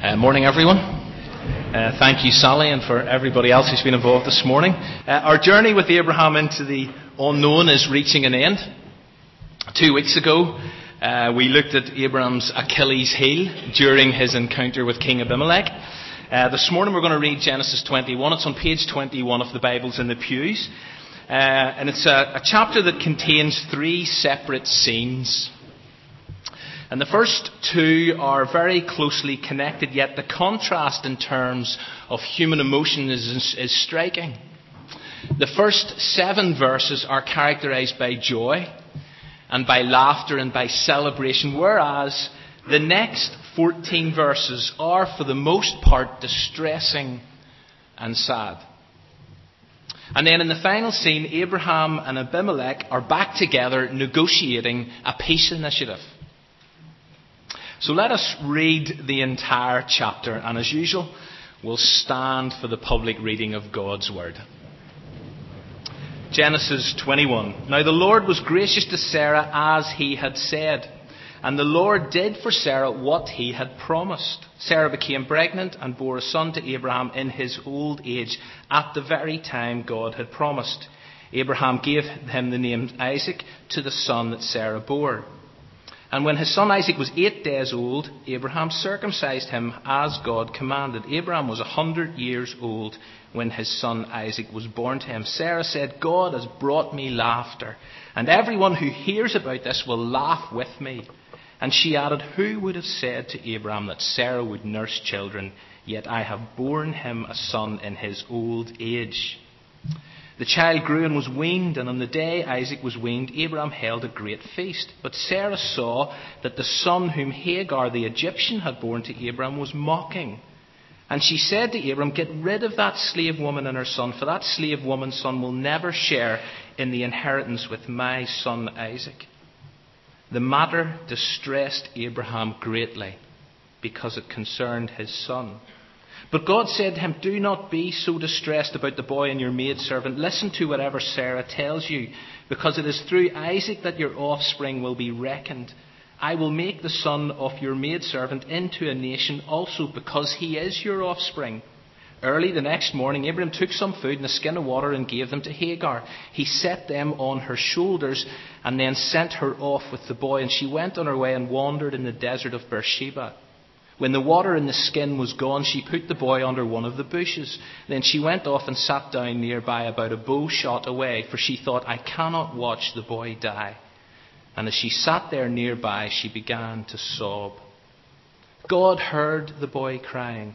Uh, morning, everyone. Uh, thank you, Sally, and for everybody else who's been involved this morning. Uh, our journey with Abraham into the unknown is reaching an end. Two weeks ago, uh, we looked at Abraham's Achilles heel during his encounter with King Abimelech. Uh, this morning, we're going to read Genesis 21. It's on page 21 of the Bibles in the pews. Uh, and it's a, a chapter that contains three separate scenes. And the first two are very closely connected, yet the contrast in terms of human emotion is, is striking. The first seven verses are characterized by joy and by laughter and by celebration, whereas the next 14 verses are, for the most part, distressing and sad. And then in the final scene, Abraham and Abimelech are back together negotiating a peace initiative. So let us read the entire chapter, and as usual, we'll stand for the public reading of God's Word. Genesis 21. Now the Lord was gracious to Sarah as he had said, and the Lord did for Sarah what he had promised. Sarah became pregnant and bore a son to Abraham in his old age, at the very time God had promised. Abraham gave him the name Isaac to the son that Sarah bore. And when his son Isaac was eight days old, Abraham circumcised him as God commanded. Abraham was a hundred years old when his son Isaac was born to him. Sarah said, God has brought me laughter, and everyone who hears about this will laugh with me. And she added, Who would have said to Abraham that Sarah would nurse children, yet I have borne him a son in his old age? The child grew and was weaned, and on the day Isaac was weaned, Abraham held a great feast. But Sarah saw that the son whom Hagar the Egyptian had borne to Abraham was mocking. And she said to Abram, Get rid of that slave woman and her son, for that slave woman's son will never share in the inheritance with my son Isaac. The matter distressed Abraham greatly because it concerned his son. But God said to him, Do not be so distressed about the boy and your maidservant. Listen to whatever Sarah tells you, because it is through Isaac that your offspring will be reckoned. I will make the son of your maidservant into a nation also, because he is your offspring. Early the next morning, Abram took some food and a skin of water and gave them to Hagar. He set them on her shoulders and then sent her off with the boy, and she went on her way and wandered in the desert of Beersheba. When the water in the skin was gone, she put the boy under one of the bushes. Then she went off and sat down nearby, about a bow shot away, for she thought, I cannot watch the boy die. And as she sat there nearby, she began to sob. God heard the boy crying.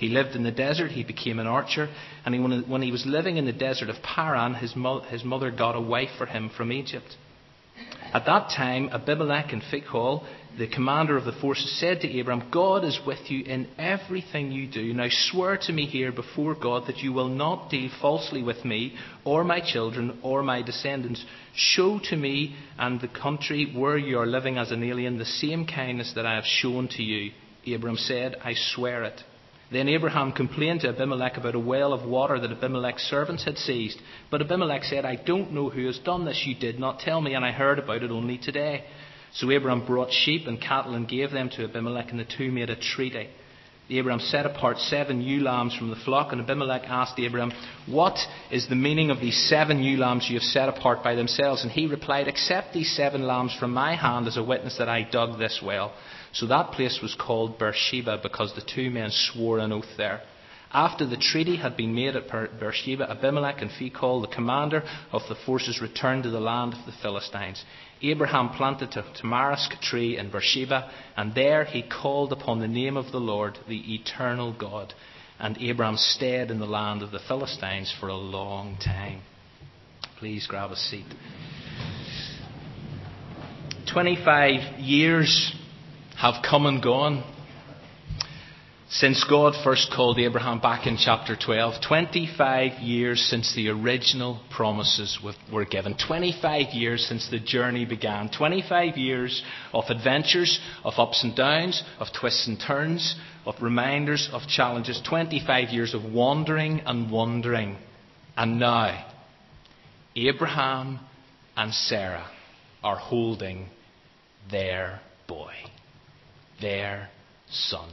He lived in the desert, he became an archer, and when he was living in the desert of Paran, his mother got a wife for him from Egypt. At that time, Abimelech and Phicol, the commander of the forces, said to Abram, God is with you in everything you do. Now swear to me here before God that you will not deal falsely with me, or my children, or my descendants. Show to me and the country where you are living as an alien the same kindness that I have shown to you. Abram said, I swear it. Then Abraham complained to Abimelech about a well of water that Abimelech's servants had seized. But Abimelech said, I don't know who has done this. You did not tell me, and I heard about it only today. So Abraham brought sheep and cattle and gave them to Abimelech, and the two made a treaty. Abraham set apart seven ewe lambs from the flock, and Abimelech asked Abraham, What is the meaning of these seven ewe lambs you have set apart by themselves? And he replied, Accept these seven lambs from my hand as a witness that I dug this well. So that place was called Beersheba because the two men swore an oath there. After the treaty had been made at Beersheba, Abimelech and Phicol, the commander of the forces, returned to the land of the Philistines. Abraham planted a tamarisk tree in Beersheba, and there he called upon the name of the Lord, the eternal God. And Abraham stayed in the land of the Philistines for a long time. Please grab a seat. 25 years have come and gone. Since God first called Abraham back in chapter 12, 25 years since the original promises were given, 25 years since the journey began, 25 years of adventures, of ups and downs, of twists and turns, of reminders, of challenges, 25 years of wandering and wondering. And now, Abraham and Sarah are holding their boy, their son.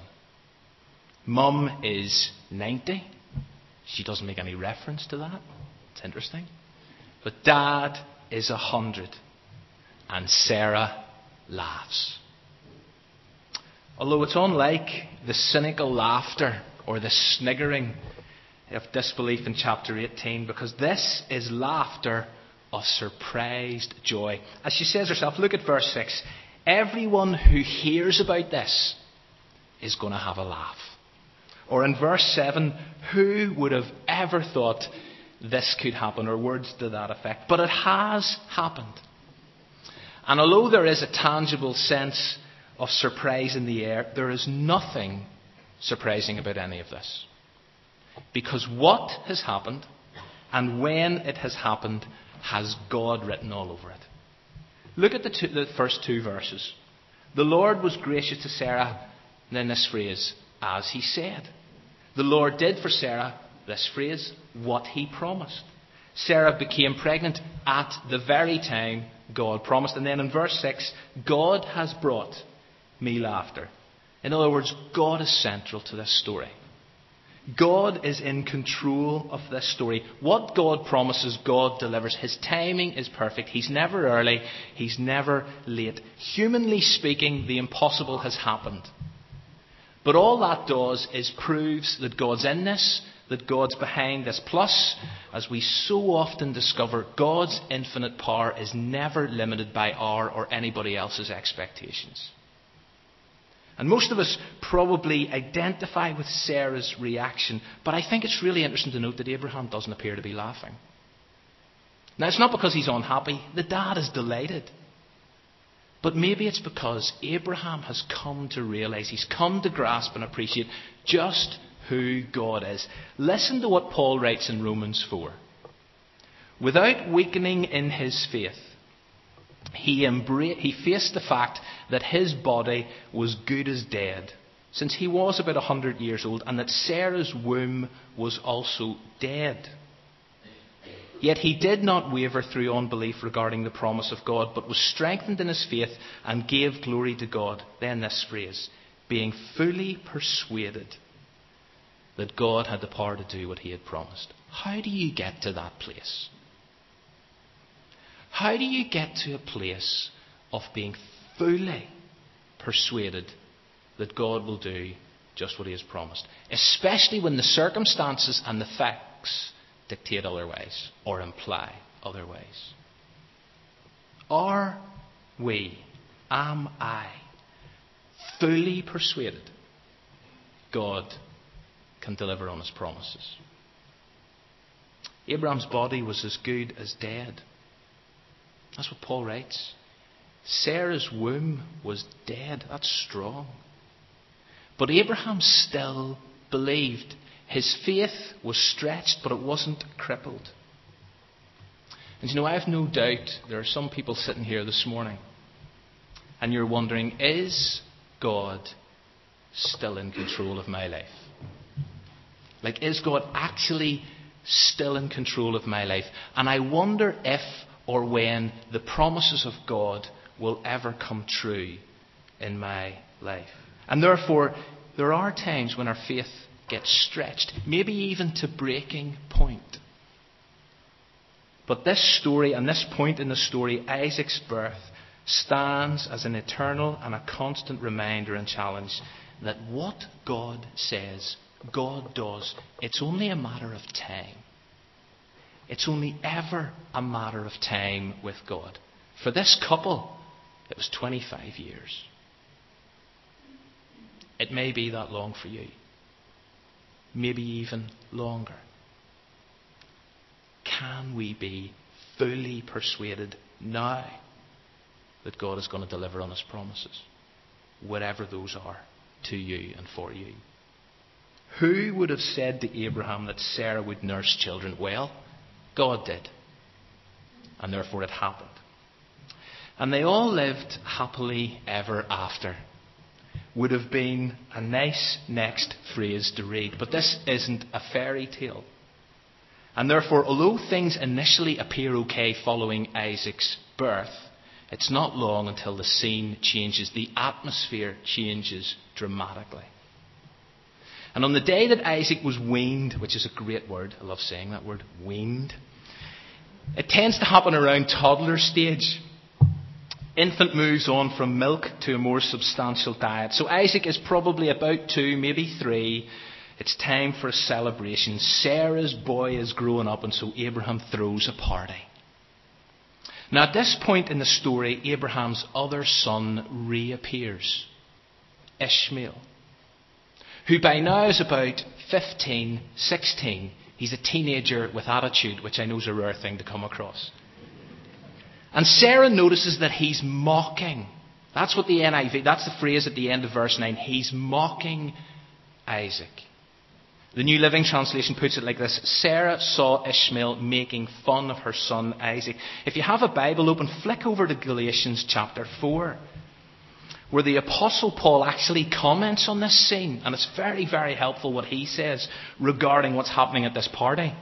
Mum is 90. She doesn't make any reference to that. It's interesting. But dad is 100. And Sarah laughs. Although it's unlike the cynical laughter or the sniggering of disbelief in chapter 18, because this is laughter of surprised joy. As she says herself, look at verse 6. Everyone who hears about this is going to have a laugh. Or in verse 7, who would have ever thought this could happen, or words to that effect? But it has happened. And although there is a tangible sense of surprise in the air, there is nothing surprising about any of this. Because what has happened, and when it has happened, has God written all over it. Look at the, two, the first two verses. The Lord was gracious to Sarah, then this phrase, as he said. The Lord did for Sarah, this phrase, what he promised. Sarah became pregnant at the very time God promised. And then in verse 6, God has brought me laughter. In other words, God is central to this story. God is in control of this story. What God promises, God delivers. His timing is perfect. He's never early, He's never late. Humanly speaking, the impossible has happened. But all that does is proves that God's in this, that God's behind this. Plus, as we so often discover, God's infinite power is never limited by our or anybody else's expectations. And most of us probably identify with Sarah's reaction, but I think it's really interesting to note that Abraham doesn't appear to be laughing. Now, it's not because he's unhappy. The dad is delighted. But maybe it's because Abraham has come to realize, he's come to grasp and appreciate just who God is. Listen to what Paul writes in Romans 4. Without weakening in his faith, he, embra- he faced the fact that his body was good as dead, since he was about a hundred years old, and that Sarah's womb was also dead. Yet he did not waver through unbelief regarding the promise of God, but was strengthened in his faith and gave glory to God. Then this phrase, being fully persuaded that God had the power to do what he had promised. How do you get to that place? How do you get to a place of being fully persuaded that God will do just what he has promised? Especially when the circumstances and the facts dictate otherwise or imply otherwise? Are we, am I, fully persuaded God can deliver on his promises? Abraham's body was as good as dead. That's what Paul writes. Sarah's womb was dead. That's strong. But Abraham still believed. His faith was stretched, but it wasn't crippled. And you know, I have no doubt there are some people sitting here this morning, and you're wondering, is God still in control of my life? Like, is God actually still in control of my life? And I wonder if or when the promises of God will ever come true in my life. And therefore, there are times when our faith gets stretched, maybe even to breaking point. But this story and this point in the story, Isaac's birth, stands as an eternal and a constant reminder and challenge that what God says, God does. It's only a matter of time. It's only ever a matter of time with God. For this couple, it was 25 years. It may be that long for you maybe even longer. Can we be fully persuaded now that God is going to deliver on His promises, whatever those are, to you and for you? Who would have said to Abraham that Sarah would nurse children? Well, God did. And therefore it happened. And they all lived happily ever after. Would have been a nice next phrase to read. But this isn't a fairy tale. And therefore, although things initially appear okay following Isaac's birth, it's not long until the scene changes, the atmosphere changes dramatically. And on the day that Isaac was weaned, which is a great word, I love saying that word, weaned, it tends to happen around toddler stage. Infant moves on from milk to a more substantial diet. So Isaac is probably about two, maybe three. It's time for a celebration. Sarah's boy is growing up, and so Abraham throws a party. Now, at this point in the story, Abraham's other son reappears Ishmael, who by now is about 15, 16. He's a teenager with attitude, which I know is a rare thing to come across. And Sarah notices that he's mocking. That's what the NIV, that's the phrase at the end of verse 9. He's mocking Isaac. The New Living Translation puts it like this Sarah saw Ishmael making fun of her son Isaac. If you have a Bible open, flick over to Galatians chapter 4, where the Apostle Paul actually comments on this scene, and it's very, very helpful what he says regarding what's happening at this party.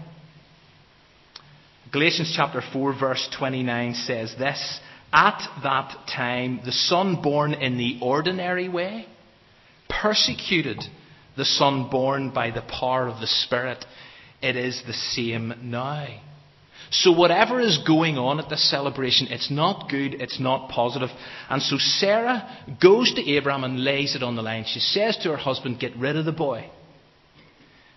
Galatians chapter 4, verse 29 says this At that time, the son born in the ordinary way persecuted the Son born by the power of the Spirit, it is the same now. So, whatever is going on at this celebration, it's not good, it's not positive. And so, Sarah goes to Abraham and lays it on the line. She says to her husband, Get rid of the boy.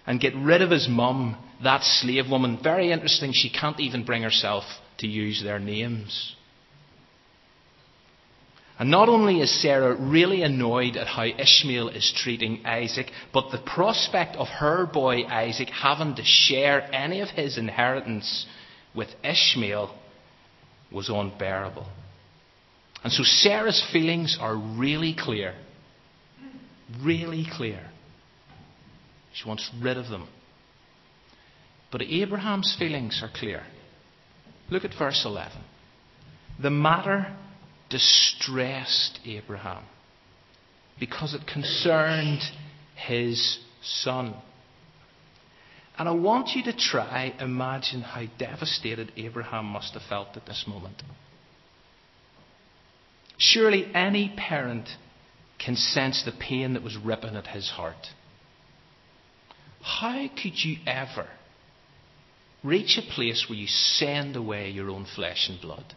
And get rid of his mum, that slave woman. Very interesting, she can't even bring herself to use their names. And not only is Sarah really annoyed at how Ishmael is treating Isaac, but the prospect of her boy Isaac having to share any of his inheritance with Ishmael was unbearable. And so Sarah's feelings are really clear. Really clear. She wants rid of them. But Abraham's feelings are clear. Look at verse 11. The matter distressed Abraham because it concerned his son. And I want you to try imagine how devastated Abraham must have felt at this moment. Surely any parent can sense the pain that was ripping at his heart. How could you ever reach a place where you send away your own flesh and blood?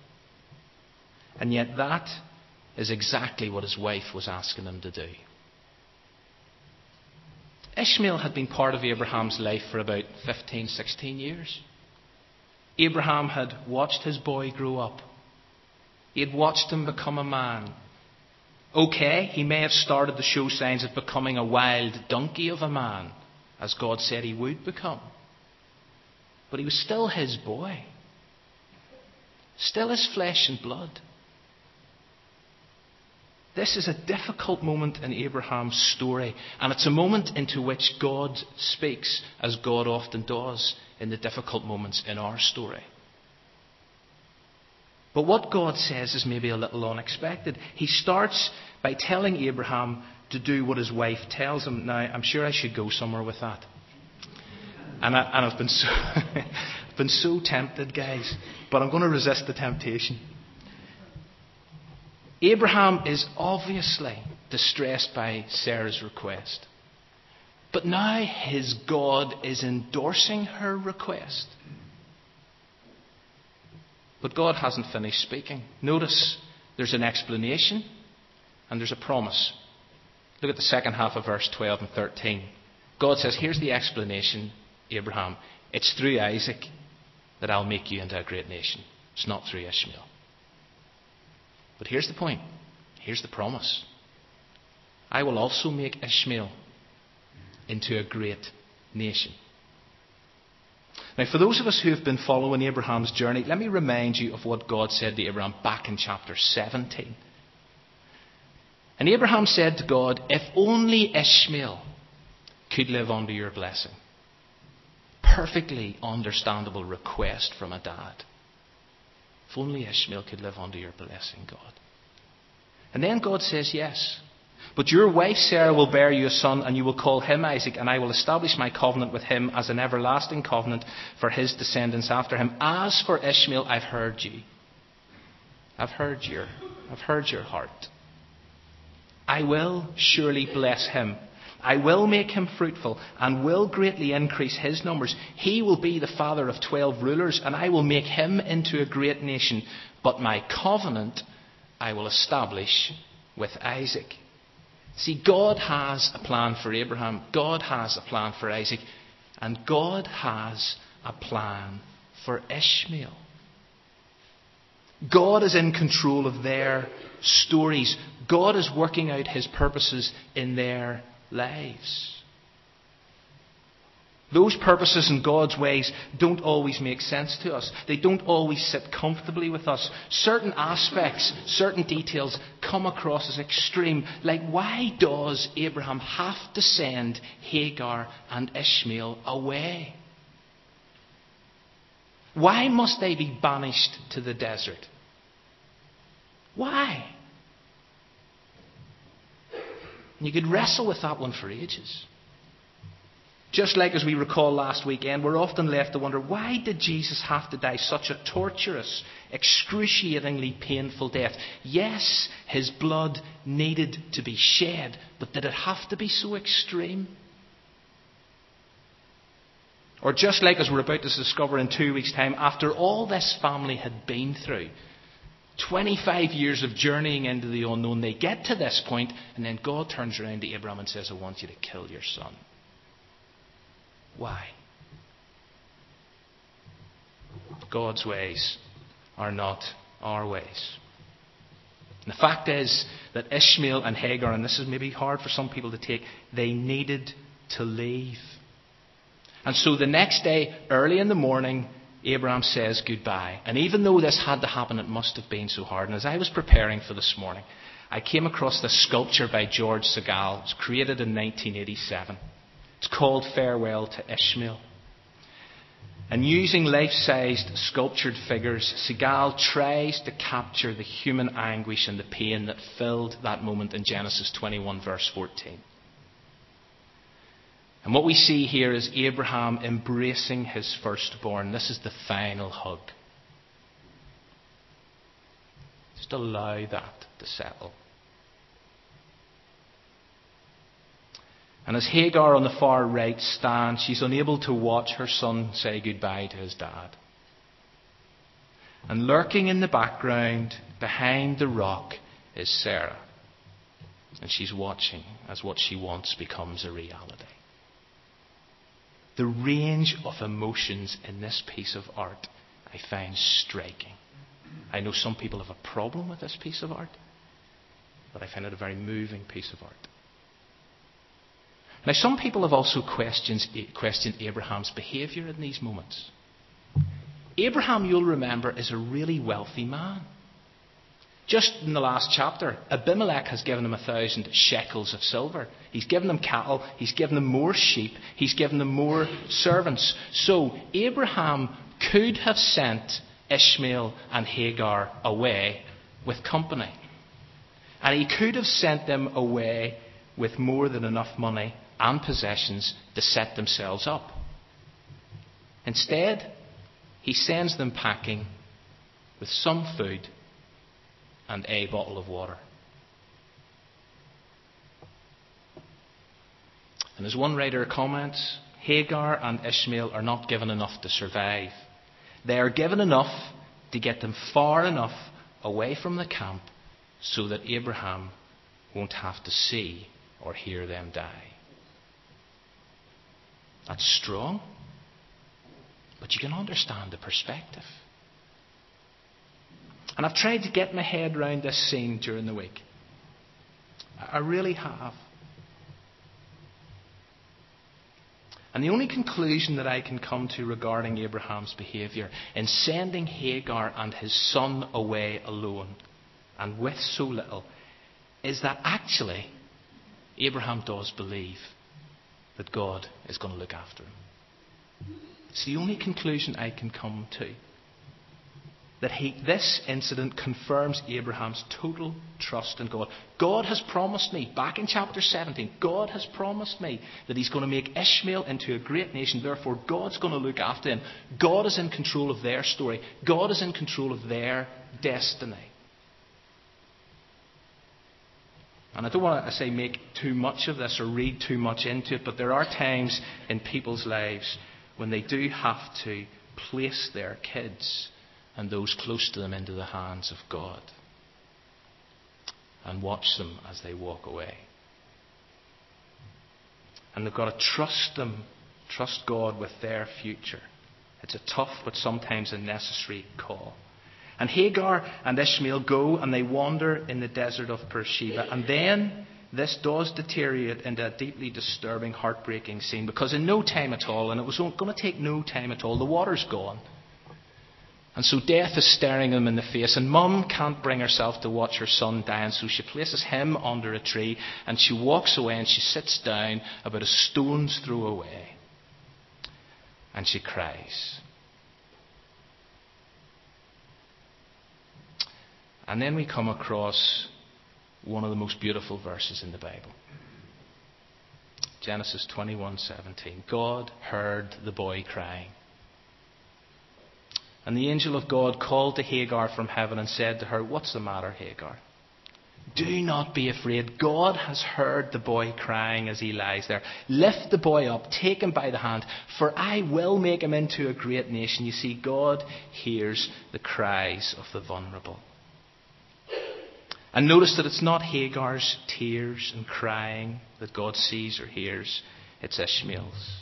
And yet, that is exactly what his wife was asking him to do. Ishmael had been part of Abraham's life for about 15, 16 years. Abraham had watched his boy grow up. He had watched him become a man. Okay, he may have started to show signs of becoming a wild donkey of a man, as God said he would become. But he was still his boy, still his flesh and blood. This is a difficult moment in Abraham's story, and it's a moment into which God speaks, as God often does in the difficult moments in our story. But what God says is maybe a little unexpected. He starts by telling Abraham to do what his wife tells him. Now, I'm sure I should go somewhere with that. And, I, have been so, been so tempted, guys, but I'm going to resist the temptation. Abraham is obviously distressed by Sarah's request. But now his God is endorsing her request. But God hasn't finished speaking. Notice there's an explanation and there's a promise. Look at the second half of verse 12 and 13. God says, Here's the explanation, Abraham. It's through Isaac that I'll make you into a great nation. It's not through Ishmael. But here's the point. Here's the promise. I will also make Ishmael into a great nation. Now, for those of us who have been following Abraham's journey, let me remind you of what God said to Abraham back in chapter 17. And Abraham said to God, If only Ishmael could live under your blessing. Perfectly understandable request from a dad. If only Ishmael could live under your blessing, God. And then God says yes. But your wife Sarah will bear you a son, and you will call him Isaac, and I will establish my covenant with him as an everlasting covenant for his descendants after him. As for Ishmael, I've heard you. I've heard your, I've heard your heart. I will surely bless him. I will make him fruitful and will greatly increase his numbers. He will be the father of twelve rulers, and I will make him into a great nation. But my covenant I will establish with Isaac. See, God has a plan for Abraham, God has a plan for Isaac, and God has a plan for Ishmael. God is in control of their stories. God is working out his purposes in their lives. Those purposes and God's ways don't always make sense to us. They don't always sit comfortably with us. Certain aspects, certain details come across as extreme. Like, why does Abraham have to send Hagar and Ishmael away? Why must they be banished to the desert? Why? You could wrestle with that one for ages. Just like as we recall last weekend, we're often left to wonder why did Jesus have to die such a torturous, excruciatingly painful death? Yes, his blood needed to be shed, but did it have to be so extreme? Or just like as we're about to discover in two weeks' time, after all this family had been through, 25 years of journeying into the unknown, they get to this point, and then God turns around to Abraham and says, I want you to kill your son. Why? God's ways are not our ways. And the fact is that Ishmael and Hagar, and this is maybe hard for some people to take, they needed to leave. And so the next day, early in the morning, Abraham says goodbye. And even though this had to happen, it must have been so hard. And as I was preparing for this morning, I came across this sculpture by George Segal. It was created in 1987. It's called Farewell to Ishmael. And using life sized sculptured figures, Segal tries to capture the human anguish and the pain that filled that moment in Genesis 21, verse 14. And what we see here is Abraham embracing his firstborn. This is the final hug. Just allow that to settle. And as Hagar on the far right stands, she's unable to watch her son say goodbye to his dad. And lurking in the background, behind the rock, is Sarah. And she's watching as what she wants becomes a reality. The range of emotions in this piece of art I find striking. I know some people have a problem with this piece of art, but I find it a very moving piece of art. Now, some people have also questioned, eh, questioned Abraham's behaviour in these moments. Abraham, you'll remember, is a really wealthy man. Just in the last chapter, Abimelech has given him a thousand shekels of silver. He's given them cattle, he's given them more sheep, he's given them more servants. So, Abraham could have sent Ishmael and Hagar away with company. And he could have sent them away with more than enough money and possessions to set themselves up. Instead, he sends them packing with some food and a bottle of water. And as one writer comments, Hagar and Ishmael are not given enough to survive. They are given enough to get them far enough away from the camp so that Abraham won't have to see or hear them die. That's strong. But you can understand the perspective. And I've tried to get my head around this scene during the week. I really have. And the only conclusion that I can come to regarding Abraham's behaviour in sending Hagar and his son away alone and with so little is that actually Abraham does believe that God is going to look after him. It's the only conclusion I can come to. That he, this incident confirms Abraham's total trust in God. God has promised me, back in chapter 17, God has promised me that He's going to make Ishmael into a great nation. Therefore, God's going to look after him. God is in control of their story, God is in control of their destiny. And I don't want to say make too much of this or read too much into it, but there are times in people's lives when they do have to place their kids and those close to them into the hands of God and watch them as they walk away. And they've got to trust them, trust God with their future. It's a tough but sometimes a necessary call. And Hagar and Ishmael go and they wander in the desert of Beersheba. And then this does deteriorate into a deeply disturbing, heartbreaking scene because in no time at all, and it was going to take no time at all, the water's gone. And so death is staring him in the face, and mum can't bring herself to watch her son die, and so she places him under a tree, and she walks away and she sits down about a stone's throw away, and she cries. And then we come across one of the most beautiful verses in the Bible. Genesis 21:17. God heard the boy crying. And the angel of God called to Hagar from heaven and said to her, What's the matter, Hagar? Do not be afraid. God has heard the boy crying as he lies there. Lift the boy up, take him by the hand, for I will make him into a great nation. You see, God hears the cries of the vulnerable. And notice that it's not Hagar's tears and crying that God sees or hears, it's Ishmael's.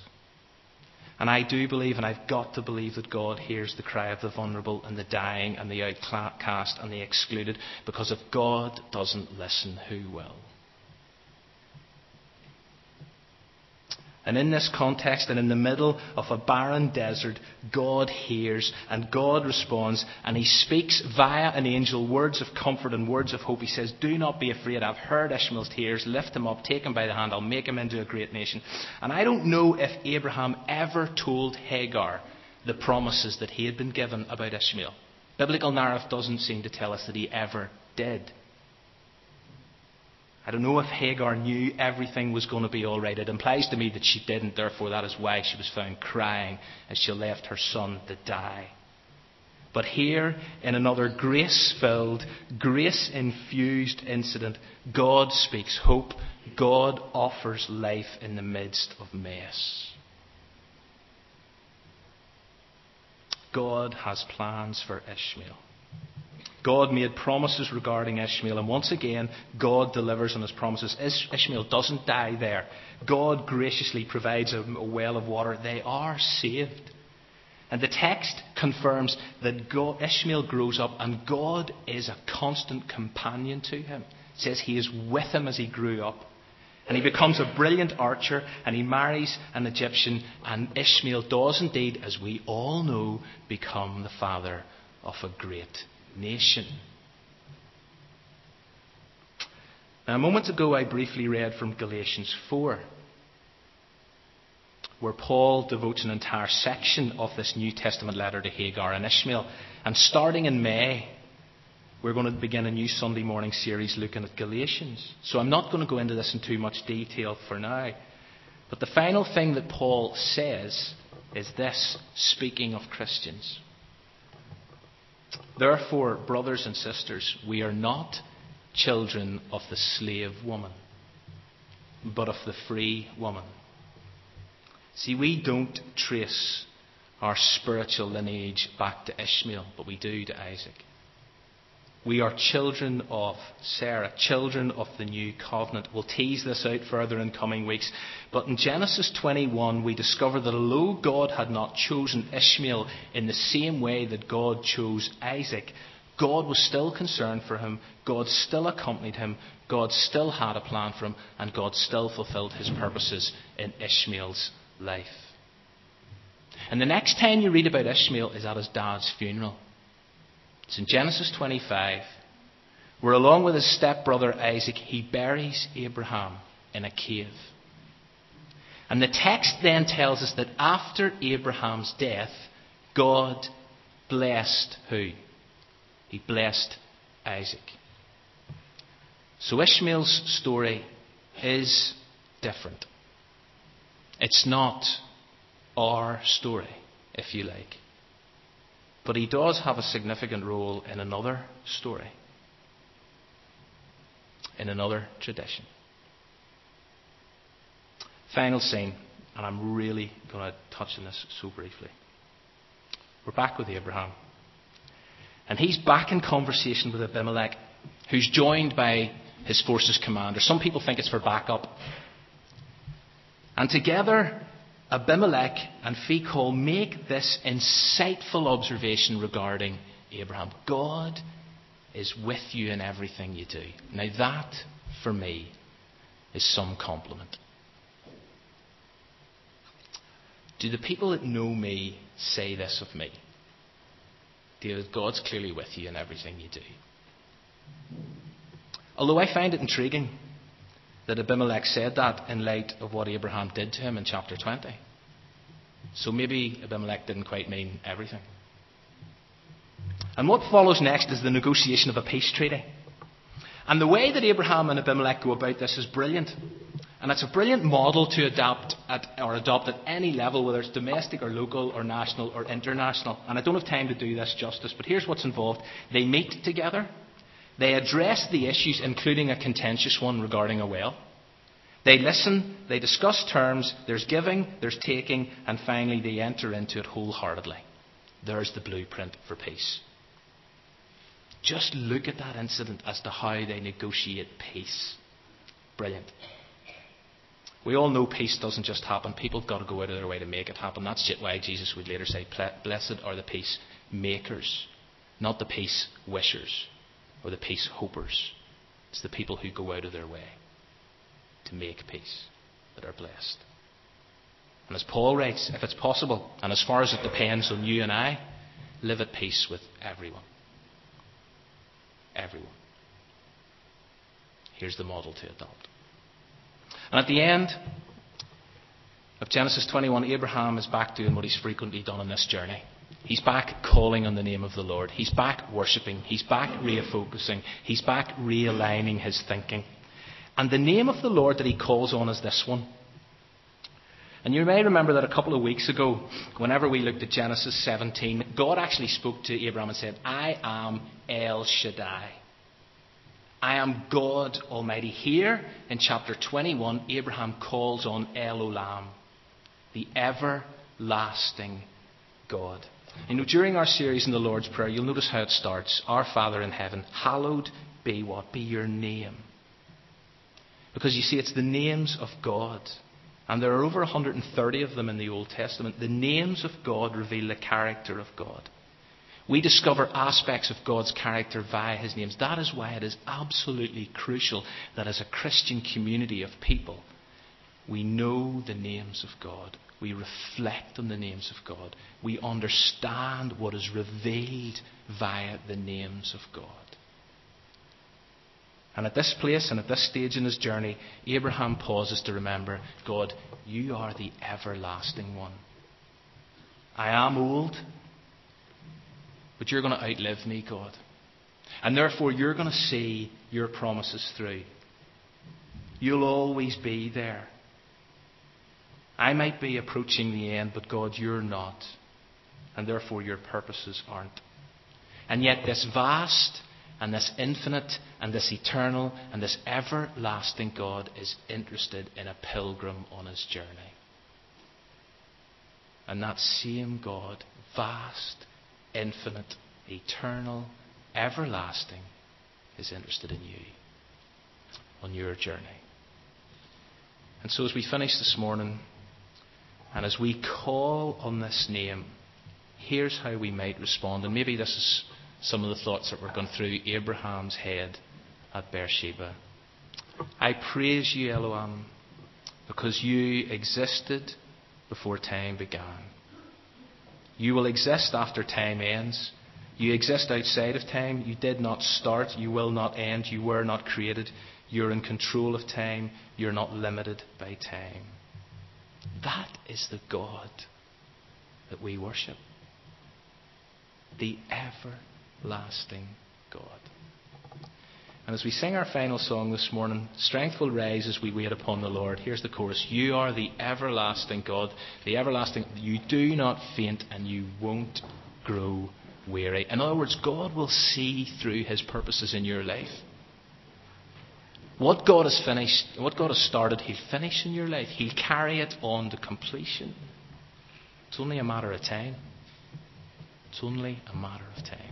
And I do believe, and I've got to believe, that God hears the cry of the vulnerable and the dying and the outcast and the excluded, because if God doesn't listen, who will? And in this context, and in the middle of a barren desert, God hears and God responds, and He speaks via an angel words of comfort and words of hope. He says, Do not be afraid. I've heard Ishmael's tears. Lift him up, take him by the hand. I'll make him into a great nation. And I don't know if Abraham ever told Hagar the promises that he had been given about Ishmael. Biblical narrative doesn't seem to tell us that he ever did. I don't know if Hagar knew everything was going to be all right. It implies to me that she didn't, therefore, that is why she was found crying as she left her son to die. But here, in another grace filled, grace infused incident, God speaks hope. God offers life in the midst of mess. God has plans for Ishmael. God made promises regarding Ishmael, and once again, God delivers on his promises. Ishmael doesn't die there. God graciously provides him a well of water. They are saved. And the text confirms that God, Ishmael grows up, and God is a constant companion to him. It says he is with him as he grew up. And he becomes a brilliant archer, and he marries an Egyptian, and Ishmael does indeed, as we all know, become the father of a great nation. Now, a moment ago, I briefly read from Galatians 4, where Paul devotes an entire section of this New Testament letter to Hagar and Ishmael. And starting in May, we're going to begin a new Sunday morning series looking at Galatians. So I'm not going to go into this in too much detail for now. But the final thing that Paul says is this, speaking of Christians. Therefore, brothers and sisters, we are not children of the slave woman, but of the free woman. See, we don't trace our spiritual lineage back to Ishmael, but we do to Isaac. We are children of Sarah, children of the new covenant. We'll tease this out further in coming weeks. But in Genesis 21, we discover that although God had not chosen Ishmael in the same way that God chose Isaac, God was still concerned for him. God still accompanied him. God still had a plan for him. And God still fulfilled his purposes in Ishmael's life. And the next time you read about Ishmael is at his dad's funeral. It's in Genesis 25, where along with his stepbrother Isaac, he buries Abraham in a cave. And the text then tells us that after Abraham's death, God blessed who? He blessed Isaac. So Ishmael's story is different. It's not our story, if you like. But he does have a significant role in another story, in another tradition. Final scene, and I'm really going to touch on this so briefly. We're back with Abraham. And he's back in conversation with Abimelech, who's joined by his forces commander. Some people think it's for backup. And together, Abimelech and Phicol make this insightful observation regarding Abraham. God is with you in everything you do. Now, that, for me, is some compliment. Do the people that know me say this of me? David, God's clearly with you in everything you do. Although I find it intriguing that Abimelech said that in light of what Abraham did to him in chapter 20. So maybe Abimelech didn't quite mean everything. And what follows next is the negotiation of a peace treaty. And the way that Abraham and Abimelech go about this is brilliant. And it's a brilliant model to adapt at, or adopt at any level, whether it's domestic or local or national or international. And I don't have time to do this justice, but here's what's involved. They meet together. They address the issues, including a contentious one regarding a well. They listen, they discuss terms, there's giving, there's taking, and finally they enter into it wholeheartedly. There's the blueprint for peace. Just look at that incident as to how they negotiate peace. Brilliant. We all know peace doesn't just happen. People have got to go out of their way to make it happen. That's why Jesus would later say, Blessed are the peace makers, not the peace wishers or the peace hopers. It's the people who go out of their way to make peace that are blessed. And as Paul writes, if it's possible, and as far as it depends on you and I, live at peace with everyone. Everyone. Here's the model to adopt. And at the end of Genesis 21, Abraham is back doing what he's frequently done on this journey. He's back calling on the name of the Lord. He's back worshipping. He's back refocusing. He's back realigning his thinking. And the name of the Lord that he calls on is this one. And you may remember that a couple of weeks ago, whenever we looked at Genesis 17, God actually spoke to Abraham and said, I am El Shaddai. I am God Almighty. Here in chapter 21, Abraham calls on El Olam, the everlasting God. You know, during our series in the Lord's Prayer, you'll notice how it starts Our Father in heaven, hallowed be what? Be your name. Because you see, it's the names of God. And there are over 130 of them in the Old Testament. The names of God reveal the character of God. We discover aspects of God's character via his names. That is why it is absolutely crucial that as a Christian community of people, we know the names of God. We reflect on the names of God. We understand what is revealed via the names of God. And at this place and at this stage in his journey, Abraham pauses to remember God, you are the everlasting one. I am old, but you're going to outlive me, God. And therefore, you're going to see your promises through. You'll always be there. I might be approaching the end, but God, you're not. And therefore, your purposes aren't. And yet, this vast and this infinite and this eternal and this everlasting God is interested in a pilgrim on his journey. And that same God, vast, infinite, eternal, everlasting, is interested in you on your journey. And so, as we finish this morning, and as we call on this name, here's how we might respond. And maybe this is some of the thoughts that were going through Abraham's head at Beersheba. I praise you, El Olam, because you existed before time began. You will exist after time ends. You exist outside of time. You did not start. You will not end. You were not created. You're in control of time. You're not limited by time. That is the God that we worship. The everlasting God. And as we sing our final song this morning, strength will rise as we wait upon the Lord. Here's the chorus You are the everlasting God, the everlasting. You do not faint and you won't grow weary. In other words, God will see through his purposes in your life. What God has finished, what God has started, He'll finish in your life. He'll carry it on to completion. It's only a matter of time. It's only a matter of time.